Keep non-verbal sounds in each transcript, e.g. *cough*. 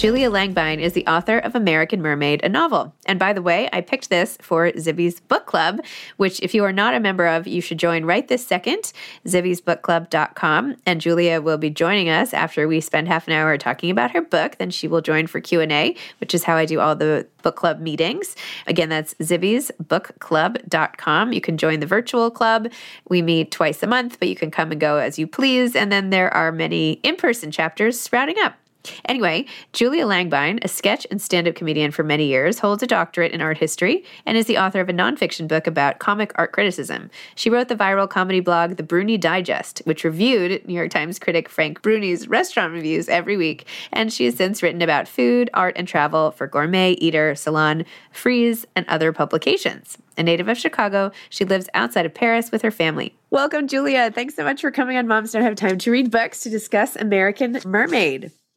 Julia Langbein is the author of American Mermaid, a novel. And by the way, I picked this for Zibby's Book Club, which if you are not a member of, you should join right this second, zibbysbookclub.com. And Julia will be joining us after we spend half an hour talking about her book. Then she will join for Q&A, which is how I do all the book club meetings. Again, that's zibbysbookclub.com. You can join the virtual club. We meet twice a month, but you can come and go as you please. And then there are many in-person chapters sprouting up. Anyway, Julia Langbein, a sketch and stand up comedian for many years, holds a doctorate in art history and is the author of a nonfiction book about comic art criticism. She wrote the viral comedy blog The Bruni Digest, which reviewed New York Times critic Frank Bruni's restaurant reviews every week, and she has since written about food, art, and travel for Gourmet, Eater, Salon, Frieze, and other publications. A native of Chicago, she lives outside of Paris with her family. Welcome, Julia. Thanks so much for coming on Moms Don't Have Time to Read Books to discuss American Mermaid.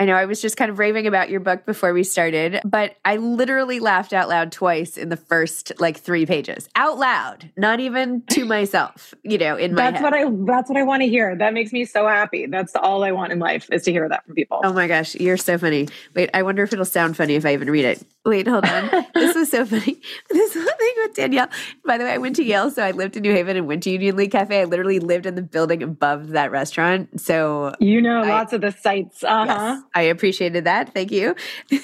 I know I was just kind of raving about your book before we started, but I literally laughed out loud twice in the first like three pages. Out loud, not even to *laughs* myself, you know, in my That's head. what I that's what I want to hear. That makes me so happy. That's all I want in life is to hear that from people. Oh my gosh, you're so funny. Wait, I wonder if it'll sound funny if I even read it. Wait, hold on. this was so *laughs* funny. *laughs* This whole thing with Danielle. By the way, I went to Yale, so I lived in New Haven and went to Union League Cafe. I literally lived in the building above that restaurant. So You know I- lots of the sites. Uh-huh. Yes, I appreciated that. Thank you. *laughs*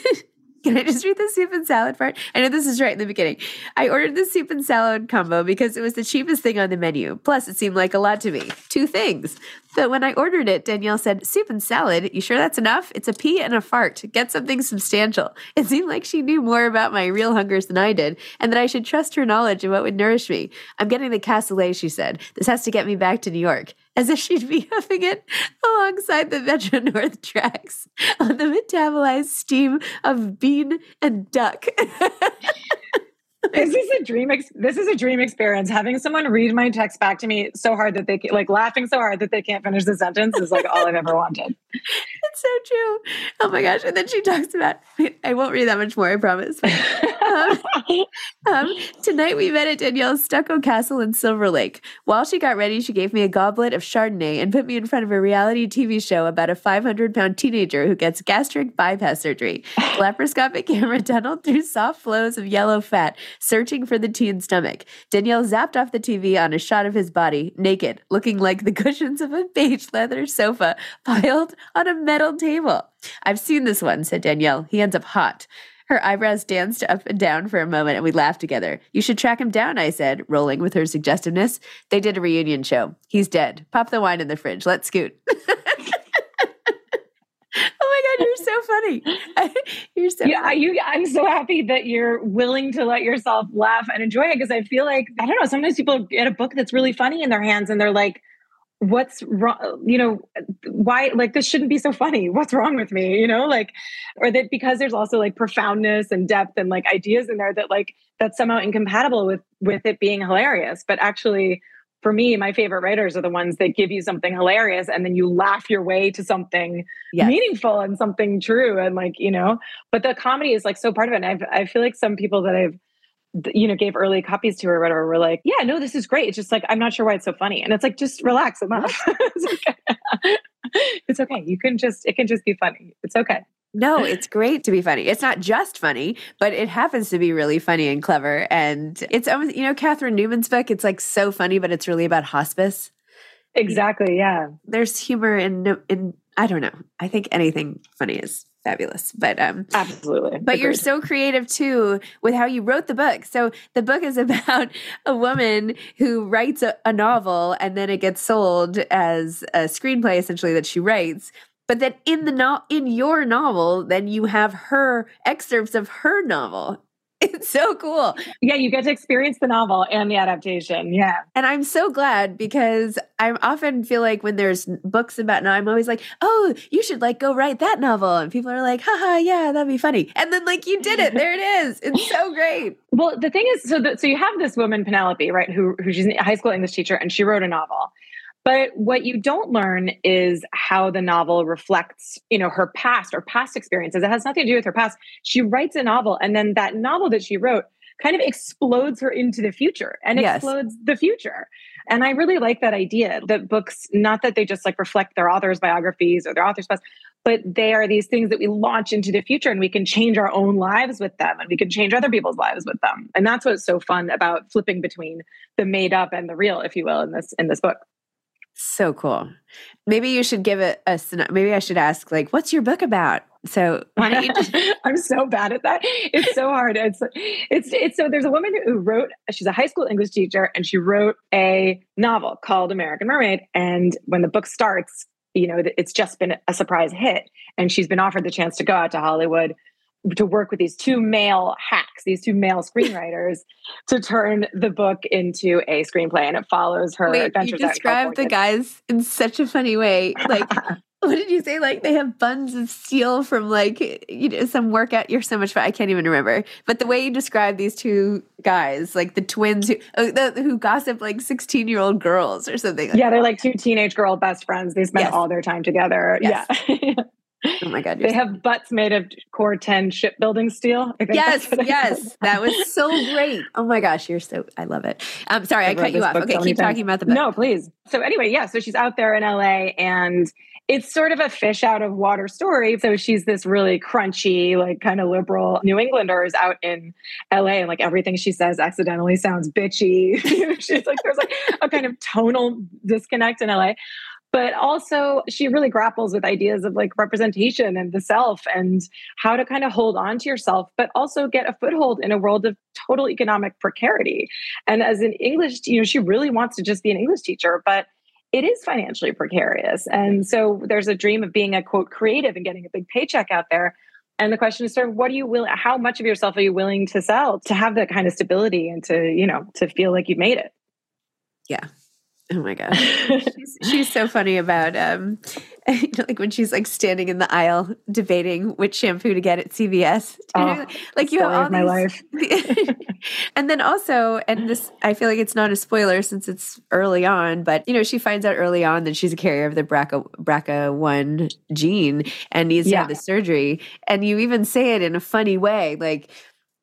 Can I just read the soup and salad part? I know this is right in the beginning. I ordered the soup and salad combo because it was the cheapest thing on the menu. Plus, it seemed like a lot to me. Two things. But when I ordered it, Danielle said, Soup and salad? You sure that's enough? It's a pee and a fart. Get something substantial. It seemed like she knew more about my real hungers than I did, and that I should trust her knowledge of what would nourish me. I'm getting the cassoulet, she said. This has to get me back to New York as if she'd be *laughs* huffing it alongside the Metro North tracks on the metabolized steam of bean and duck. *laughs* This is a dream. Ex- this is a dream experience. Having someone read my text back to me so hard that they can, like laughing so hard that they can't finish the sentence is like all I've ever wanted. *laughs* It's so true. Oh my gosh. And then she talks about, I won't read that much more, I promise. um, *laughs* um, tonight we met at Danielle's stucco castle in Silver Lake. While she got ready, she gave me a goblet of Chardonnay and put me in front of a reality TV show about a 500 pound teenager who gets gastric bypass surgery. *laughs* Laparoscopic camera tunneled through soft flows of yellow fat, searching for the teen's stomach. Danielle zapped off the TV on a shot of his body, naked, looking like the *laughs* cushions of a beige leather sofa piled on a metal table. I've seen this one, said Danielle. He ends up hot. Her eyebrows danced up and down for a moment, and we laughed together. You should track him down, I said, rolling with her suggestiveness. They did a reunion show. He's dead. Pop the wine in the fridge. Let's scoot. *laughs* *laughs* you're so funny. *laughs* you're so yeah, funny. you. I'm so happy that you're willing to let yourself laugh and enjoy it because I feel like I don't know. Sometimes people get a book that's really funny in their hands and they're like, "What's wrong?" You know, why? Like this shouldn't be so funny. What's wrong with me? You know, like, or that because there's also like profoundness and depth and like ideas in there that like that's somehow incompatible with with it being hilarious. But actually, for me, my favorite writers are the ones that give you something hilarious and then you laugh your way to something Yes. meaningful and something true. And like, you know, but the comedy is like so part of it. And I've, I feel like some people that I've, you know, gave early copies to or whatever were like, yeah, no, this is great. It's just like, I'm not sure why it's so funny. And it's like, just relax *laughs* it's, okay. *laughs* it's okay. You can just, it can just be funny. It's okay. No, it's great to be funny. It's not just funny, but it happens to be really funny and clever. And it's almost, you know, Catherine Newman's book, it's like so funny, but it's really about hospice. Exactly. Yeah. There's humor in, in I don't know. I think anything funny is fabulous. But um Absolutely. but you're so creative too with how you wrote the book. So the book is *laughs* about a woman who writes a, a novel and then it gets sold as a screenplay essentially that she writes. But then in the no- in your novel, then you have her excerpts of her novel. *laughs* It's so cool. yeah, you get to experience the novel and the adaptation. Yeah. And I'm so glad because I often feel like when there's books about now, I'm always like, oh, you should like go write that novel. And people are like, haha, yeah, that'd be funny. And then like you did it. There it is. It's so great. *laughs* Well, the thing is, so that so you have this woman Penelope, right? Who who she's a high school English teacher, and she wrote a novel. But what you don't learn is how the novel reflects, you know, her past or past experiences. It has nothing to do with her past. She writes a novel, and then that novel that she wrote kind of explodes her into the future and Yes. explodes the future. And I really like that idea that books, not that they just like reflect their authors' biographies or their authors' past, but they are these things that we launch into the future and we can change our own lives with them and we can change other people's lives with them. And that's what's so fun about flipping between the made up and the real, if you will, in this in this book. So cool. Maybe you should give it a, maybe I should ask, like, what's your book about? So why don't you just, *laughs* I'm so bad at that. It's so hard. It's it's it's so there's a woman who wrote she's a high school English teacher and she wrote a novel called American Mermaid and when the book starts, you know, it's just been a surprise hit and she's been offered the chance to go out to Hollywood to work with these two male hacks, these two male screenwriters to turn the book into a screenplay and it follows her wait, you adventures in described the guys in such a funny way. Like, *laughs* what did you say? Like they have buns of steel from like you know some workout. You're so much fun. I can't even remember. But the way you describe these two guys, like the twins who oh, the, who gossip like 16 year old girls or something. Like Yeah, they're like two teenage girl best friends. They spend Yes. all their time together. Yes. Yeah. *laughs* Oh my god, They have butts made of core 10 shipbuilding steel. Yes, that's what it yes, that was so *laughs* great. Oh my gosh, you're so. I love it. Um, sorry, I I've cut you off. Okay, so keep talking about the book. No, please. So anyway, yeah, so she's out there in LA and it's sort of a fish out of water story. So she's this really crunchy, like kind of liberal New Englander is out in LA and like everything she says accidentally sounds bitchy. *laughs* she's like there's like a kind of tonal disconnect in LA. But also, she really grapples with ideas of like representation and the self and how to kind of hold on to yourself, but also get a foothold in a world of total economic precarity. And as an English, you know, she really wants to just be an English teacher, but it is financially precarious. And so there's a dream of being a quote creative and getting a big paycheck out there. And the question is sort of what are you willing, how much of yourself are you willing to sell to have that kind of stability and to, you know, to feel like you've made it? Yeah. Oh my gosh. she's, she's so funny about um you *laughs* know, like when she's like standing in the aisle debating which shampoo to get at CVS. You know, Oh, like you have all my these- and *laughs* And then also, and this, I feel like it's not a spoiler since it's early on, but you know, she finds out early on that she's a carrier of the BRCA, BRCA1 gene and needs yeah. to have the surgery. And you even say it in a funny way, like,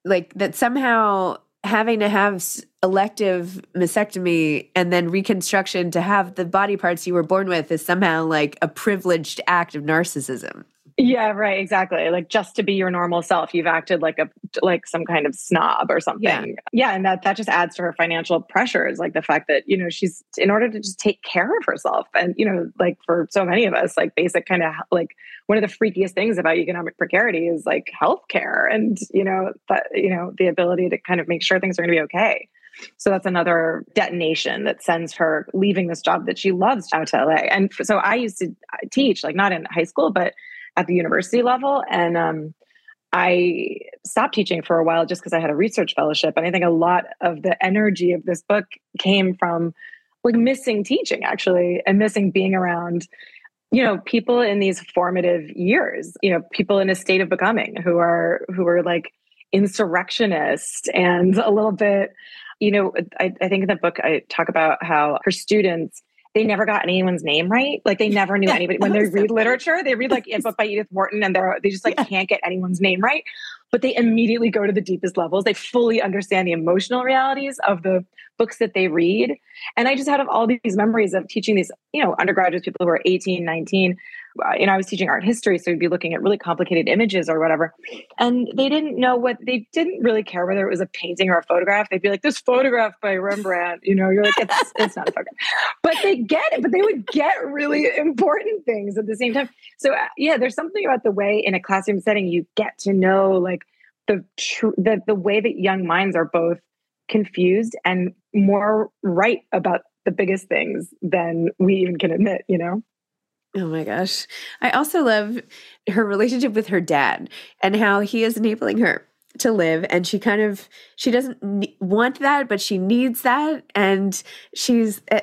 like that somehow having to have elective mastectomy and then reconstruction to have the body parts you were born with is somehow like a privileged act of narcissism. Yeah, right, exactly. Like just to be your normal self, you've acted like a like some kind of snob or something. Yeah, yeah and that that just adds to her financial pressures, like the fact that, you know, she's in order to just take care of herself and, you know, like for so many of us, like basic kind of like one of the freakiest things about economic precarity is like healthcare and, you know, that you know, the ability to kind of make sure things are going to be okay. So that's another detonation that sends her leaving this job that she loves out to LA. And so I used to teach, like not in high school, but at the university level. And um, I stopped teaching for a while just because I had a research fellowship. And I think a lot of the energy of this book came from like missing teaching actually and missing being around you know people in these formative years you know people in a state of becoming who are who are like insurrectionist and a little bit you know I, I think in the book i talk about how her students they never got anyone's name right. Like they never knew anybody. When they read literature, they read like a book by Edith Wharton and they're they just like yeah. can't get anyone's name right. But they immediately go to the deepest levels. They fully understand the emotional realities of the books that they read. And I just had all these memories of teaching these, you know, undergraduates, people who are 18, 19, uh, you know, I was teaching art history, so we'd be looking at really complicated images or whatever. And they didn't know what they didn't really care whether it was a painting or a photograph. They'd be like, "This photograph by Rembrandt," you know. You're like, "It's *laughs* it's not a photograph," but they get it. But they would get really important things at the same time. So uh, yeah, there's something about the way in a classroom setting you get to know like the tr- the the way that young minds are both confused and more right about the biggest things than we even can admit. You know. Oh my gosh. I also love her relationship with her dad and how he is enabling her to live and she kind of she doesn't want that but she needs that and she's uh,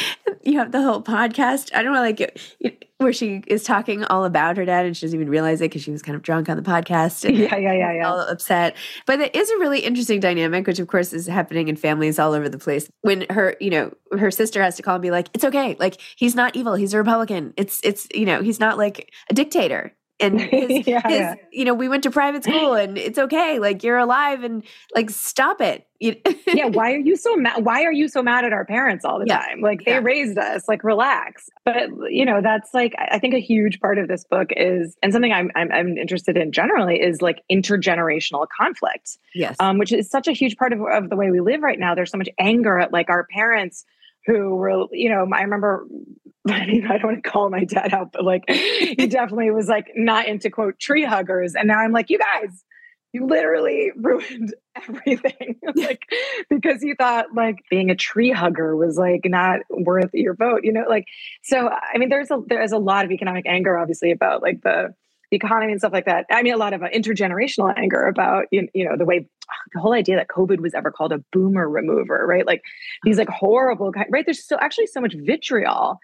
*laughs* you have the whole podcast. I don't know like it, where she is talking all about her dad and she doesn't even realize it because she was kind of drunk on the podcast and yeah yeah yeah, yeah. all upset. But it is a really interesting dynamic which of course is happening in families all over the place. When her you know her sister has to call and be like it's okay. Like he's not evil. He's a republican. It's it's you know he's not like a dictator. And *laughs* his, yeah, his yeah. you know we went to private school and it's okay. Like you're alive and like stop it *laughs* yeah why are you so mad why are you so mad at our parents all the yeah. time? Like they raised us like relax. But you know that's like i think a huge part of this book is and something i'm i'm, I'm interested in generally is like intergenerational conflict yes. um, which is such a huge part of, of the way we live right now. There's so much anger at like our parents who were, you know, I remember, *laughs* I mean, I don't want to call my dad out, but like he *laughs* definitely was like not into quote tree huggers. And now I'm like, you guys, you literally *laughs* ruined everything. *laughs* like because you thought like being a tree hugger was like not worth your vote, you know, like so I mean there's a there's a lot of economic anger obviously about like the economy and stuff like that. I mean, a lot of uh, intergenerational anger about you you know the way the whole idea that COVID was ever called a boomer remover, right? Like these like horrible right. There's still actually so much vitriol.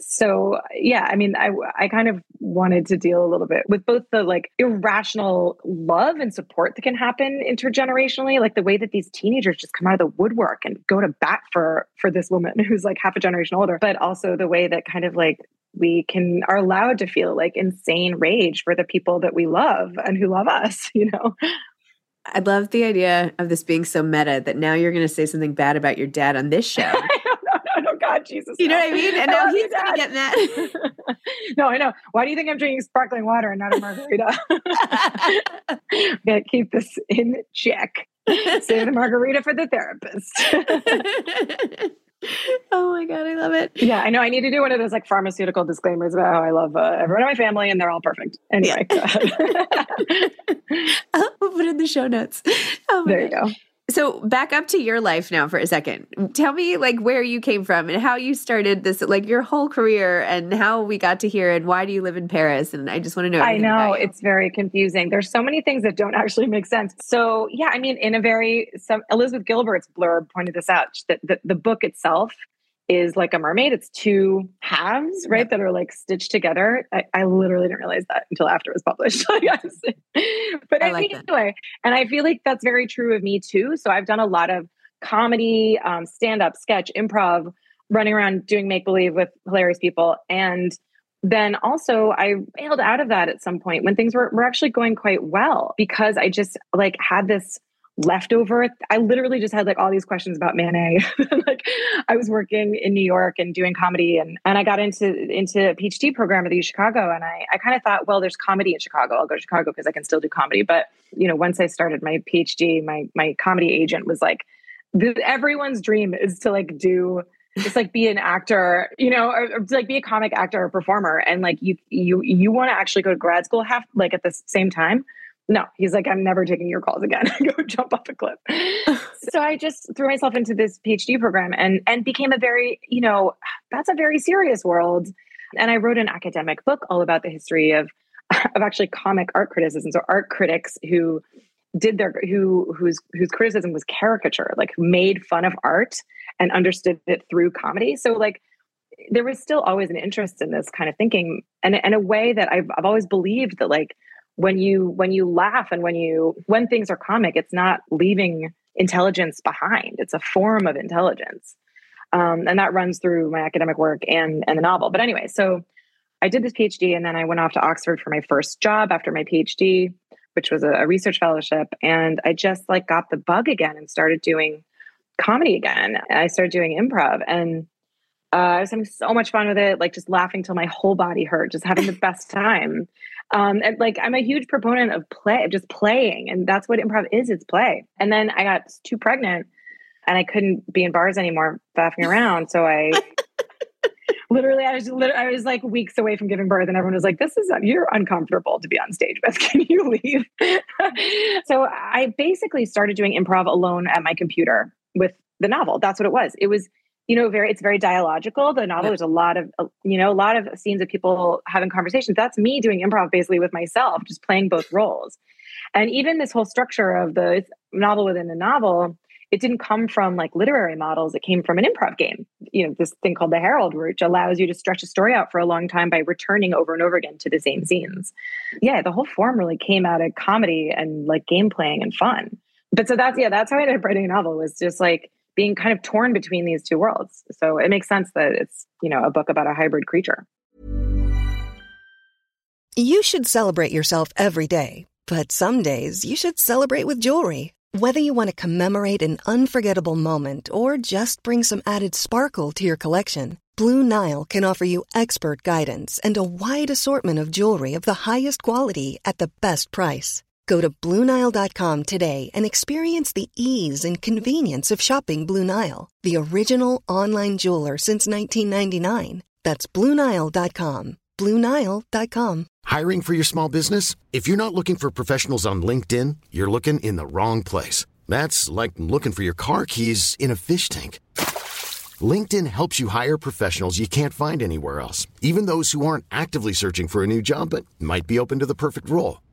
So uh, yeah, I mean, I I kind of wanted to deal a little bit with both the like irrational love and support that can happen intergenerationally, like the way that these teenagers just come out of the woodwork and go to bat for for this woman *laughs* who's like half a generation older, but also the way that kind of like we can are allowed to feel like insane rage for the people that we love and who love us *laughs* you know? I love the idea of this being so meta that now you're going to say something bad about your dad on this show *laughs* god jesus you know what i mean and now he's going to get mad *laughs* no i know why do you think i'm drinking sparkling water and not a margarita *laughs* gotta keep this in check save the margarita for the therapist *laughs* oh my god, I love it. Yeah, I know. I need to do one of those like pharmaceutical disclaimers about how I love uh, everyone in my family and they're all perfect. Anyway, yeah. I'll put in the show notes. Oh there God. you go. So back up to your life now for a second. Tell me like where you came from and how you started this like your whole career and how we got to here and why do you live in Paris and I just want to know I know it's very confusing. There's so many things that don't *laughs* actually make sense. So yeah, I mean in a very some Elizabeth Gilbert's blurb pointed this out that the, the book itself is like a mermaid. It's two halves, right, yeah. that are like stitched together. I, I, literally didn't realize that until after it was published. *laughs* but I like anyway, and I feel like that's very true of me too. So I've done a lot of comedy, um, stand up, sketch, improv, running around doing make believe with hilarious people. And then also I bailed out of that at some point when things were, were actually going quite well because I just like had this leftover. I literally just had like all these questions about Manet. *laughs* like I was working in New York and doing comedy and and I got into into a PhD program at the U Chicago and I I kind of thought, well, there's comedy in Chicago. I'll go to Chicago because I can still do comedy. But you know, once I started my PhD, my my comedy agent was like, everyone's dream is to like do just like be an actor, you know, or, or like be a comic actor or performer. And like you you you want to actually go to grad school half like at the same time no, he's like, I'm never taking your calls again. *laughs* Go jump off a cliff. *laughs* so I just threw myself into this PhD program and and became a very, you know, that's a very serious world. And I wrote an academic book all about the history of *laughs* of actually comic art criticism. So art critics who did their who whose whose criticism was caricature, like who made fun of art and understood it through comedy. So like there was still always an interest in this kind of thinking and, and a way that I've, I've always believed that like when you when you laugh and when you when things are comic it's not leaving intelligence behind. It's a form of intelligence. Um, and that runs through my academic work and and the novel. But anyway so i did this phd and then i went off to oxford for my first job after my phd which was a, a research fellowship. And i just like got the bug again and started doing comedy again. I started doing improv and uh, I was having so much fun with it, like just laughing till my whole body hurt, just having the best time. Um, and like I'm a huge proponent of play, just playing, and that's what improv is. It's play. And then I got too pregnant, and I couldn't be in bars anymore, faffing around. So I *laughs* literally, I was I was like weeks away from giving birth, and everyone was like, "This is you're uncomfortable to be on stage with. *laughs* Can you leave?" *laughs* so I basically started doing improv alone at my computer with the novel. That's what it was. It was you know very it's very dialogical. The novel yeah. there's a lot of uh, you know a lot of scenes of people having conversations. That's me doing improv basically with myself just playing both roles. And even this whole structure of the novel within the novel it didn't come from like literary models. It came from an improv game. You know this thing called the Harold which allows you to stretch a story out for a long time by returning over and over again to the same scenes. Yeah the whole form really came out of comedy and like game playing and fun. But so that's yeah that's how i ended up writing a novel was just like being kind of torn between these two worlds. So it makes sense that it's, you know, a book about a hybrid creature. You should celebrate yourself every day, but some days you should celebrate with jewelry. Whether you want to commemorate an unforgettable moment or just bring some added sparkle to your collection, Blue Nile can offer you expert guidance and a wide assortment of jewelry of the highest quality at the best price. Go to Bluenile.com today and experience the ease and convenience of shopping Blue Nile, the original online jeweler since 1999. That's Bluenile.com. Bluenile.com. Hiring for your small business? If you're not looking for professionals on LinkedIn, you're looking in the wrong place. That's like looking for your car keys in a fish tank. LinkedIn helps you hire professionals you can't find anywhere else, even those who aren't actively searching for a new job but might be open to the perfect role.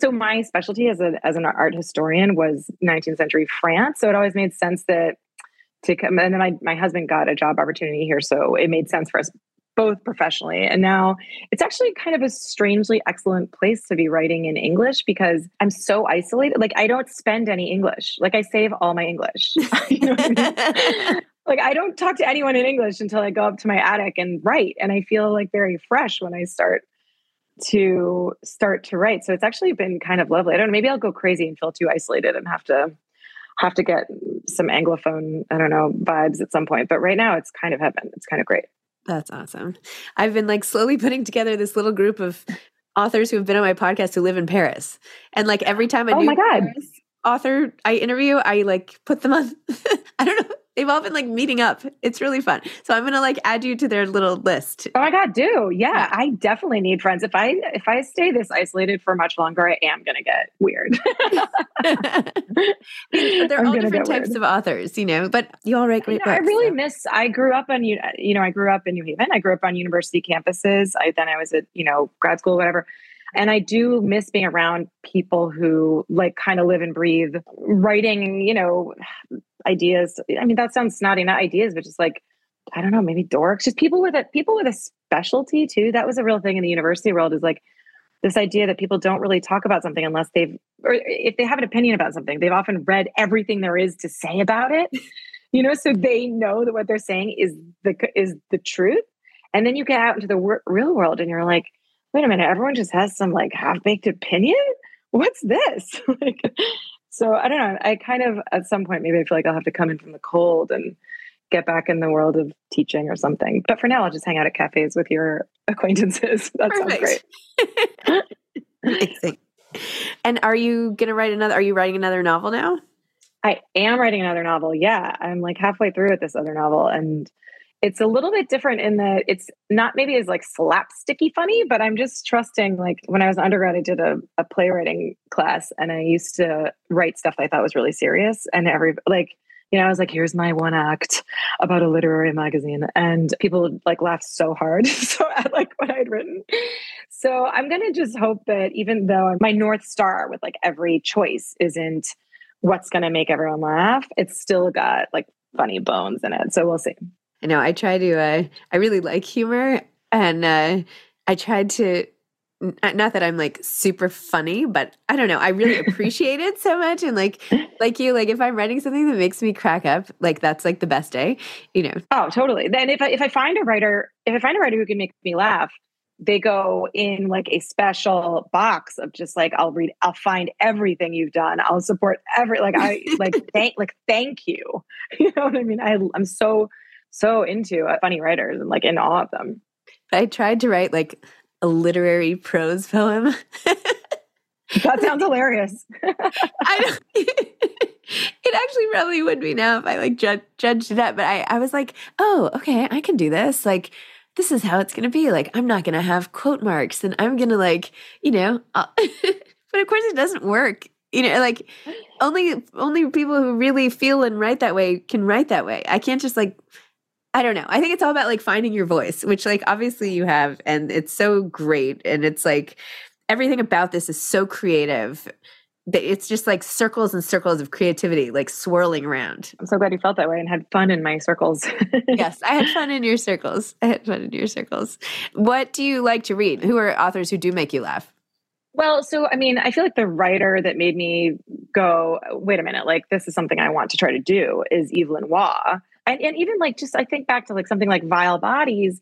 So my specialty as a as an art historian was 19th century France. So it always made sense that to come and then my, my husband got a job opportunity here. So it made sense for us both professionally. And now it's actually kind of a strangely excellent place to be writing in English because I'm so isolated. Like I don't spend any English. Like I save all my English. *laughs* you know I mean? *laughs* like I don't talk to anyone in English until I go up to my attic and write. And I feel like very fresh when I start to start to write. So it's actually been kind of lovely. I don't know, maybe I'll go crazy and feel too isolated and have to have to get some anglophone i don't know vibes at some point. But right now it's kind of heaven. It's kind of great. That's awesome. I've been like slowly putting together this little group of authors who have been on my podcast who live in paris. And like every time i oh my god. Paris author i interview i like put them on *laughs* i don't know They've all been like meeting up. It's really fun. So I'm gonna like add you to their little list. Oh my god, do yeah, yeah. I definitely need friends. If I if I stay this isolated for much longer, I am gonna get weird. *laughs* They're I'm all different types weird. of authors, you know. But you all write great you know, books. I really so. miss. I grew up on you know I grew up in New Haven. I grew up on university campuses. I then I was at you know grad school, whatever. And I do miss being around people who like kind of live and breathe writing, you know, ideas. I mean, that sounds snotty, not ideas, but just like, I don't know, maybe dorks, just people with a people with a specialty too. That was a real thing in the university world is like this idea that people don't really talk about something unless they've or if they have an opinion about something, they've often read everything there is to say about it. *laughs* You know, so they know that what they're saying is the is the truth. And then you get out into the wor- real world and you're like, wait a minute, everyone just has some like half baked opinion. What's this? *laughs* like, so I don't know. I kind of at some point maybe I feel like I'll have to come in from the cold and get back in the world of teaching or something. But for now, I'll just hang out at cafes with your *laughs* acquaintances. *laughs* That Perfect. sounds great. Amazing. *laughs* And are you going to write another? Are you writing another novel now? I am writing another novel. Yeah, I'm like halfway through with this other novel, and it's a little bit different in that it's not maybe as like slapsticky funny, but I'm just trusting. Like when I was undergrad, I did a, a playwriting class and I used to write stuff I thought was really serious. And every like, you know, I was like, here's my one act about a literary magazine. And people like laughed so hard. *laughs* so at like what I'd written. So I'm gonna just hope that even though my North Star with like every choice isn't what's gonna make everyone laugh, it's still got like funny bones in it. So we'll see. I know I try to, uh, I really like humor and uh, I tried to, not that I'm like super funny, but I don't know. I really *laughs* appreciate it so much. And like, like you, like if I'm writing something that makes me crack up, like that's like the best day, you know? Oh, totally. Then if I, if I find a writer, if I find a writer who can make me laugh, they go in like a special box of just like I'll read I'll find everything you've done. I'll support every like I like *laughs* thank like thank you. *laughs* You know what I mean? I I'm so so into uh, funny writers and like in awe of them. I tried to write like a literary prose poem. *laughs* that sounds hilarious. *laughs* I don't, *laughs* it actually probably would be now if I like ju- judged it up, but I, I was like, oh, okay, I can do this. Like, this is how it's going to be. Like, I'm not going to have quote marks and I'm going to like, you know, but of course it doesn't work. You know, like only only people who really feel and write that way can write that way. I can't just like I don't know. I think it's all about like finding your voice, which like obviously you have, and it's so great. And it's like everything about this is so creative. That it's just like circles and circles of creativity, like swirling around. I'm so glad you felt that way and had fun in my circles. *laughs* yes, I had fun in your circles. I had fun in your circles. What do you like to read? Who are authors who do make you laugh? Well, so I mean, I feel like the writer that made me go, wait a minute, like this is something I want to try to do is Evelyn Waugh and, and even like just I think back to like something like Vile Bodies,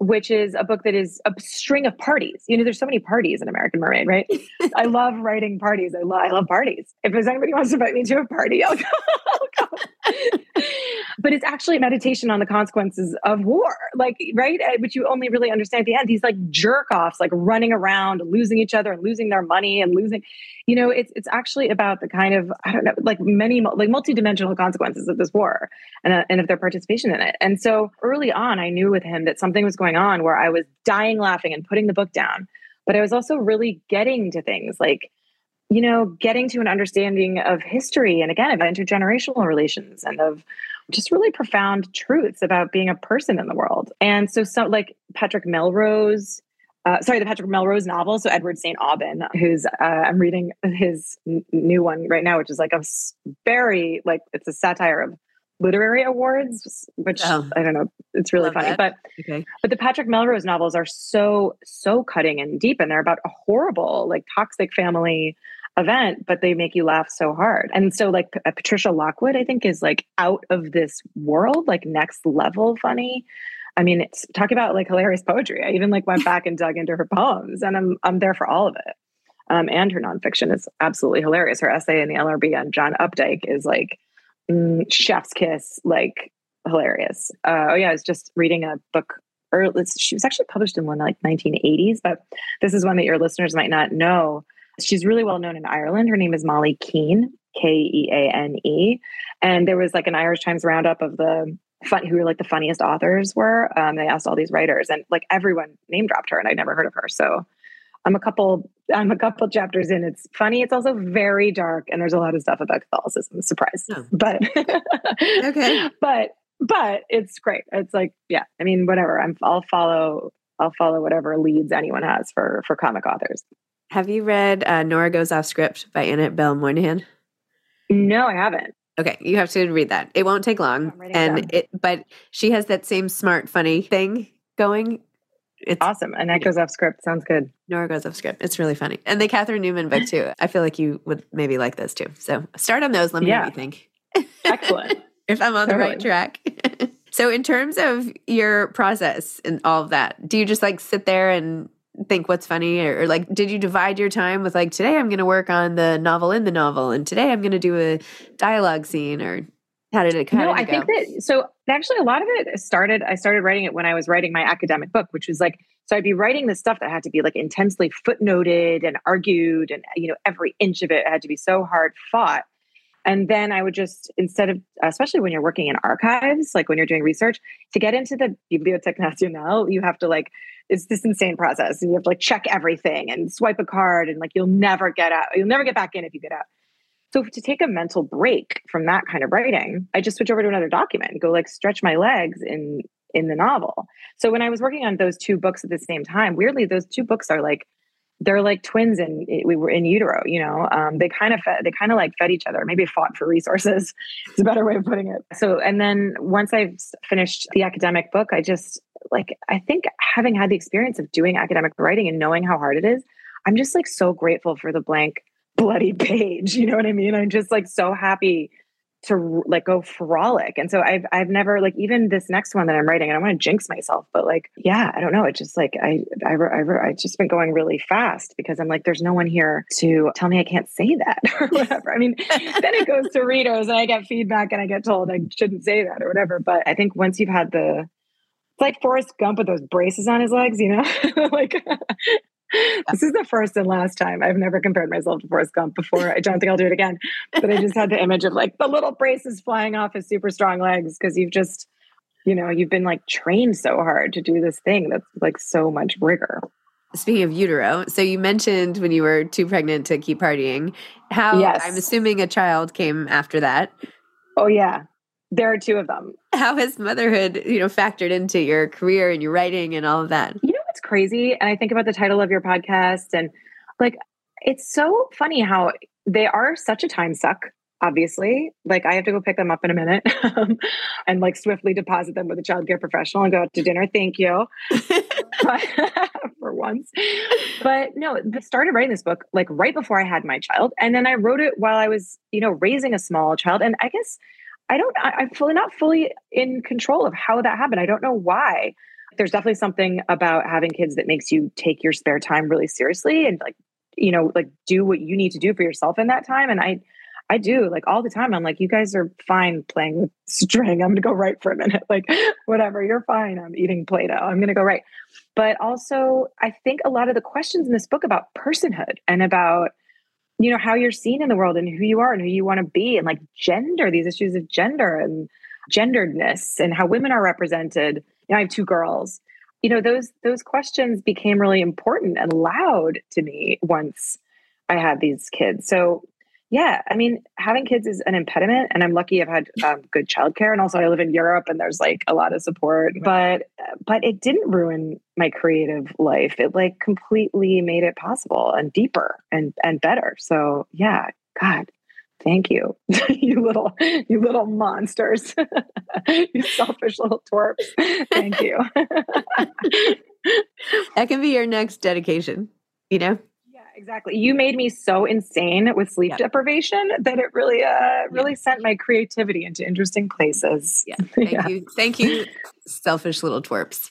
which is a book that is a string of parties. You know, there's so many parties in American Mermaid, right? *laughs* I love writing parties. I love I love parties. If there's anybody wants to invite me to a party, I'll go. I'll go. *laughs* but it's actually a meditation on the consequences of war, like right, uh, which you only really understand at the end. These like jerk offs, like running around, losing each other, and losing their money, and losing. You know, it's it's actually about the kind of I don't know, like many like multidimensional consequences of this war, and uh, and of their participation in it. And so early on, I knew with him that something was going on where I was dying laughing and putting the book down, but I was also really getting to things like you know, getting to an understanding of history and again of intergenerational relations and of just really profound truths about being a person in the world. And so, so like Patrick Melrose, uh, sorry, the Patrick Melrose novel. So Edward St. Aubyn, who's uh, I'm reading his n- new one right now, which is like a very like it's a satire of literary awards, which oh, I don't know, it's really funny. That. But okay. but the Patrick Melrose novels are so so cutting and deep, and they're about a horrible like toxic family event, but they make you laugh so hard. And so, like uh, Patricia Lockwood, I think is like out of this world, like next level funny. I mean, it's talk about like hilarious poetry. I even like went back and dug into her poems, and I'm I'm there for all of it. Um, and her nonfiction is absolutely hilarious. Her essay in the LRB on John Updike is like mm, chef's kiss, like hilarious. Uh, oh yeah, I was just reading a book. Or she was actually published in one like 1980s, but this is one that your listeners might not know. She's really well known in Ireland. Her name is Molly Keane, K E A N E, and there was like an Irish Times roundup of the fun who were like the funniest authors were. Um, they asked all these writers, and like everyone name dropped her, and I'd never heard of her. So I'm a couple I'm a couple chapters in. It's funny. It's also very dark, and there's a lot of stuff about Catholicism. Surprise, oh. but *laughs* okay, but but it's great. It's like yeah. I mean, whatever. I'm I'll follow I'll follow whatever leads anyone has for for comic authors. Have you read uh, Nora Goes Off Script by Annabelle Bell Monaghan? No, I haven't. Okay, you have to read that. It won't take long, and it. But she has that same smart, funny thing going. It's awesome, and that goes off script. Sounds good. Nora goes off script. It's really funny, and the Catherine Newman book *laughs* too. I feel like you would maybe like those too. So start on those. Let me yeah. know what you think. *laughs* Excellent. if I'm on totally. the right track. *laughs* so, in terms of your process and all of that, do you just like sit there and think what's funny or, or, like did you divide your time with like today i'm going to work on the novel in the novel and today i'm going to do a dialogue scene or how did it kind no, of i think that so actually a lot of it started i started writing it when i was writing my academic book which was like so i'd be writing this stuff that had to be like intensely footnoted and argued and you know every inch of it had to be so hard fought and then I would just, instead of, especially when you're working in archives, like when you're doing research, to get into the Bibliothèque Nationale, you have to like, it's this insane process. And you have to like check everything and swipe a card and like you'll never get out, you'll never get back in if you get out. So to take a mental break from that kind of writing, I just switch over to another document and go like stretch my legs in in the novel. So when I was working on those two books at the same time, weirdly, those two books are like they're like twins and we were in utero you know? Um, they kind of fed, they kind of like fed each other. Maybe fought for resources *laughs* it's a better way of putting it. So and then once i've finished the academic book i just like i think having had the experience of doing academic writing and knowing how hard it is i'm just like so grateful for the blank bloody page you know what i mean i'm just like so happy to like go frolic. And so I've I've never like even this next one that I'm writing. I don't want to jinx myself, but like yeah, I don't know. It's just like I I I I just been going really fast because I'm like there's no one here to tell me I can't say that *laughs* or whatever. I mean, *laughs* then it goes to readers and I get feedback and I get told I shouldn't say that or whatever. But I think once you've had the it's like Forrest Gump with those braces on his legs, you know, *laughs* like *laughs* this is the first and last time I've never compared myself to Forrest Gump before. I don't think I'll do it again. But I just had the image of like the little braces flying off his super strong legs because you've just, you know, you've been like trained so hard to do this thing that's like so much rigor. Speaking of utero, so you mentioned when you were too pregnant to keep partying, how yes. I'm assuming a child came after that. Oh, yeah. There are two of them. How has motherhood, you know, factored into your career and your writing and all of that? What's crazy? And I think about the title of your podcast and like it's so funny how they are such a time suck obviously like i have to go pick them up in a minute *laughs* um, and like swiftly deposit them with a child care professional and go out to dinner thank you *laughs* but, *laughs* for once but no the started writing this book like right before i had my child and then i wrote it while i was you know raising a small child and i guess I don't, I, I'm fully not fully in control of how that happened. I don't know why. There's definitely something about having kids that makes you take your spare time really seriously and like, you know, like do what you need to do for yourself in that time. And I, I do like all the time. I'm like, you guys are fine playing with string. I'm to go write for a minute. *laughs* Like, whatever, you're fine. I'm eating Play Doh. I'm to go write. But also, I think a lot of the questions in this book about personhood and about you know how you're seen in the world and who you are and who you want to be and like gender these issues of gender and genderedness and how women are represented i have two girls you know those those questions became really important and loud to me once i had these kids so yeah, I mean, having kids is an impediment, and I'm lucky I've had um, good childcare, and also I live in Europe, and there's like a lot of support. But but it didn't ruin my creative life. It like completely made it possible and deeper and and better. So yeah, God, thank you, *laughs* you little you little monsters, *laughs* you selfish little twerps. Thank you. *laughs* that can be your next dedication. You know Yeah, exactly. You made me so insane with sleep yep. deprivation that it really, uh, really yep. sent my creativity into interesting places. Yeah. Thank yeah. you. Thank you, selfish little twerps.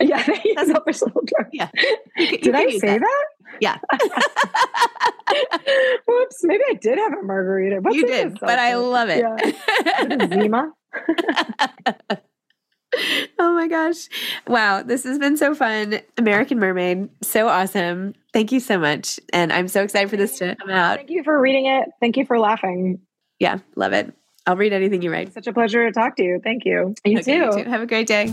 *laughs* Yeah, selfish little drunk. Yeah. You can- you Did I say that. that? Yeah. *laughs* Whoops, maybe I did have a margarita. What's you did, but I love it. Yeah. Zima. *laughs* oh my gosh. Wow. This has been so fun. American Mermaid. So awesome. Thank you so much. And I'm so excited for this to come out. Thank you for reading it. Thank you for laughing. Yeah. Love it. I'll read anything you write. Such a pleasure to talk to you. Thank you. You Okay, too. Have a great day.